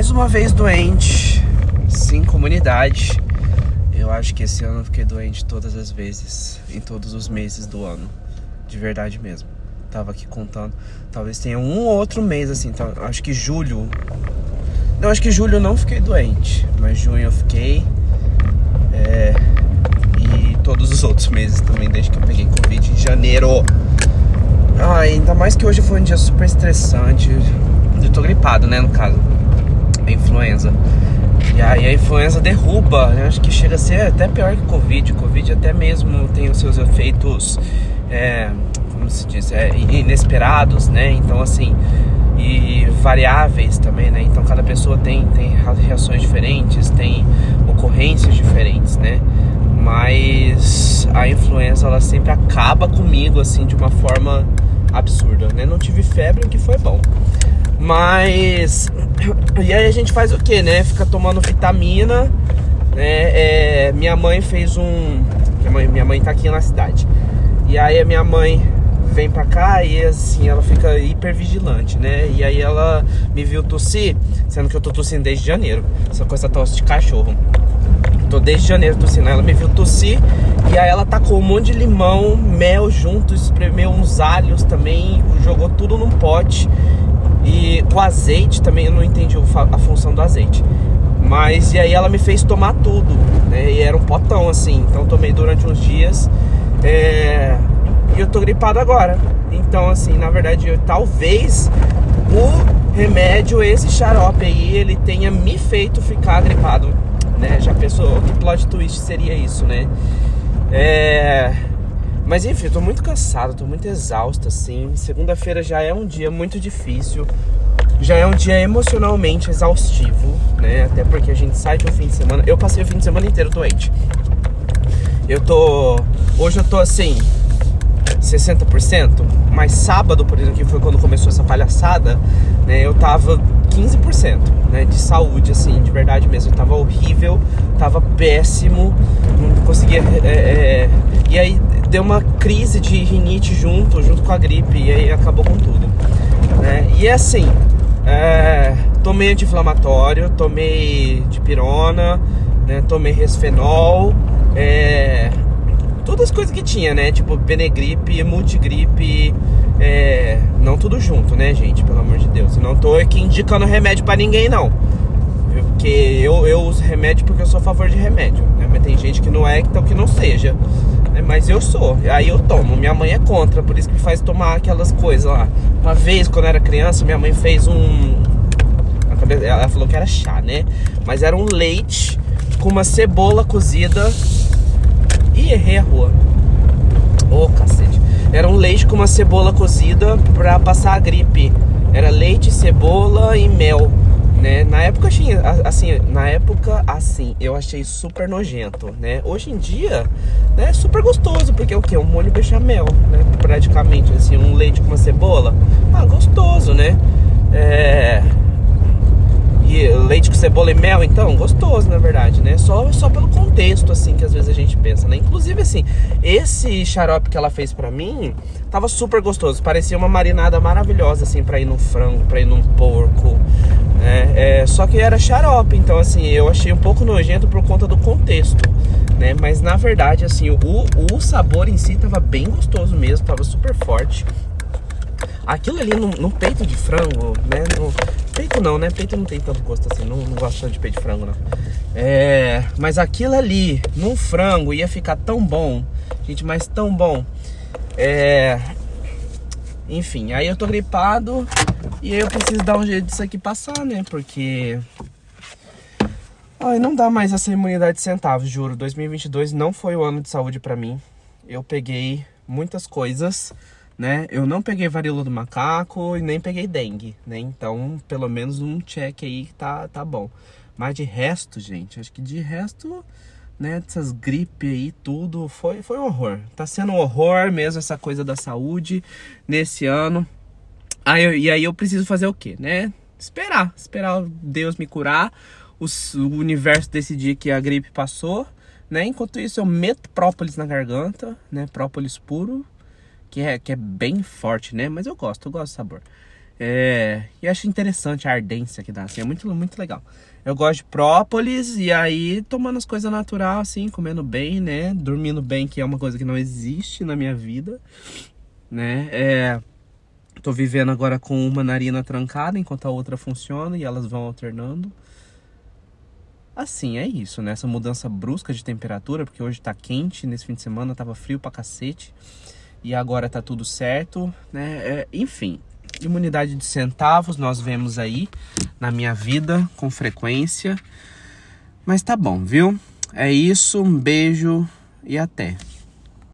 mais uma vez doente, sem comunidade. Eu acho que esse ano eu fiquei doente todas as vezes, em todos os meses do ano, de verdade mesmo. Tava aqui contando, talvez tenha um ou outro mês assim, então, acho que julho. Não, acho que julho eu não fiquei doente, mas junho eu fiquei. É, e todos os outros meses também, desde que eu peguei Covid em janeiro. Ah, ainda mais que hoje foi um dia super estressante. Eu tô gripado, né, no caso. Influenza. E aí a influenza derruba, eu acho que chega a ser até pior que Covid. Covid até mesmo tem os seus efeitos, é, como se diz, é, inesperados, né? Então assim, e variáveis também, né? Então cada pessoa tem, tem reações diferentes, tem ocorrências diferentes, né? Mas a influenza ela sempre acaba comigo assim de uma forma absurda, né? Não tive febre, o que foi bom. Mas e aí a gente faz o que, né? Fica tomando vitamina, né? É, minha mãe fez um, minha mãe, minha mãe tá aqui na cidade. E aí a minha mãe vem pra cá e assim, ela fica hiper vigilante, né? E aí ela me viu tossir, sendo que eu tô tossindo desde janeiro. Essa coisa tosse de cachorro. Tô desde janeiro tossindo. Ela me viu tossir e aí ela tacou um monte de limão, mel junto, espremeu uns alhos também, jogou tudo num pote. E o azeite também, eu não entendi a função do azeite. Mas e aí ela me fez tomar tudo, né? E era um potão assim. Então tomei durante uns dias. É... E eu tô gripado agora. Então, assim, na verdade, eu, talvez o remédio, esse xarope aí, ele tenha me feito ficar gripado né? Já pensou que plot twist seria isso, né? É... Mas enfim, eu tô muito cansado, tô muito exausto, assim. Segunda-feira já é um dia muito difícil. Já é um dia emocionalmente exaustivo, né? Até porque a gente sai de fim de semana. Eu passei o fim de semana inteiro doente. Eu tô. Hoje eu tô assim. 60%, mas sábado, por exemplo, que foi quando começou essa palhaçada, né, eu tava 15%, né, de saúde, assim, de verdade mesmo. Eu tava horrível, tava péssimo, não conseguia. É, é, e aí deu uma crise de rinite junto, junto com a gripe, e aí acabou com tudo. Né? E é assim, é, tomei anti-inflamatório, tomei dipirona, né, tomei resfenol, é, todas as coisas que tinha, né? Tipo Benegripe, Multigripe, é... não tudo junto, né, gente? Pelo amor de Deus. Eu não tô aqui indicando remédio para ninguém, não. Porque eu, eu uso remédio porque eu sou a favor de remédio. Né? Mas tem gente que não é, então que não seja. Né? Mas eu sou. Aí eu tomo. Minha mãe é contra, por isso que me faz tomar aquelas coisas lá. Uma vez, quando eu era criança, minha mãe fez um. Ela falou que era chá, né? Mas era um leite com uma cebola cozida Ih, errei a rua. Ô, oh, cacete. Era um leite com uma cebola cozida pra passar a gripe. Era leite, cebola e mel. Né? Na época achei, assim, na época assim, eu achei super nojento, né? Hoje em dia, né, é super gostoso, porque é o que? Um molho bechamel, né? Praticamente assim, um leite com uma cebola. Ah, gostoso, né? É, e leite com cebola e mel, então, gostoso, na verdade, né? Só, só pelo contexto, assim, que às vezes a gente pensa, né? Inclusive, assim, esse xarope que ela fez pra mim tava super gostoso. Parecia uma marinada maravilhosa, assim, pra ir no frango, pra ir num porco, né? É, só que era xarope, então, assim, eu achei um pouco nojento por conta do contexto, né? Mas, na verdade, assim, o, o sabor em si tava bem gostoso mesmo, tava super forte. Aquilo ali no, no peito de frango, né? No, peito não, né? Peito não tem tanto gosto assim. Não, não gosto tanto de peito de frango, não. É, mas aquilo ali, no frango, ia ficar tão bom. Gente, mas tão bom. É, enfim, aí eu tô gripado e aí eu preciso dar um jeito disso aqui passar, né? Porque. Ai, não dá mais essa imunidade de centavos, juro. 2022 não foi o ano de saúde para mim. Eu peguei muitas coisas né? Eu não peguei varíola do macaco e nem peguei dengue, né? Então, pelo menos um check aí tá, tá bom. Mas de resto, gente, acho que de resto, né, dessas gripes aí, tudo, foi, foi um horror. Tá sendo um horror mesmo essa coisa da saúde nesse ano. Aí, e aí eu preciso fazer o quê, né? Esperar, esperar Deus me curar, o universo decidir que a gripe passou, né? Enquanto isso eu meto própolis na garganta, né? Própolis puro, que é, que é bem forte, né? Mas eu gosto, eu gosto do sabor. É, e acho interessante a ardência que dá, assim, é muito, muito legal. Eu gosto de própolis e aí tomando as coisas natural, assim, comendo bem, né? Dormindo bem, que é uma coisa que não existe na minha vida, né? É, tô vivendo agora com uma narina trancada enquanto a outra funciona e elas vão alternando. Assim, é isso, né? Essa mudança brusca de temperatura, porque hoje tá quente, nesse fim de semana tava frio pra cacete. E agora tá tudo certo, né? É, enfim, imunidade de centavos nós vemos aí na minha vida com frequência. Mas tá bom, viu? É isso, um beijo e até.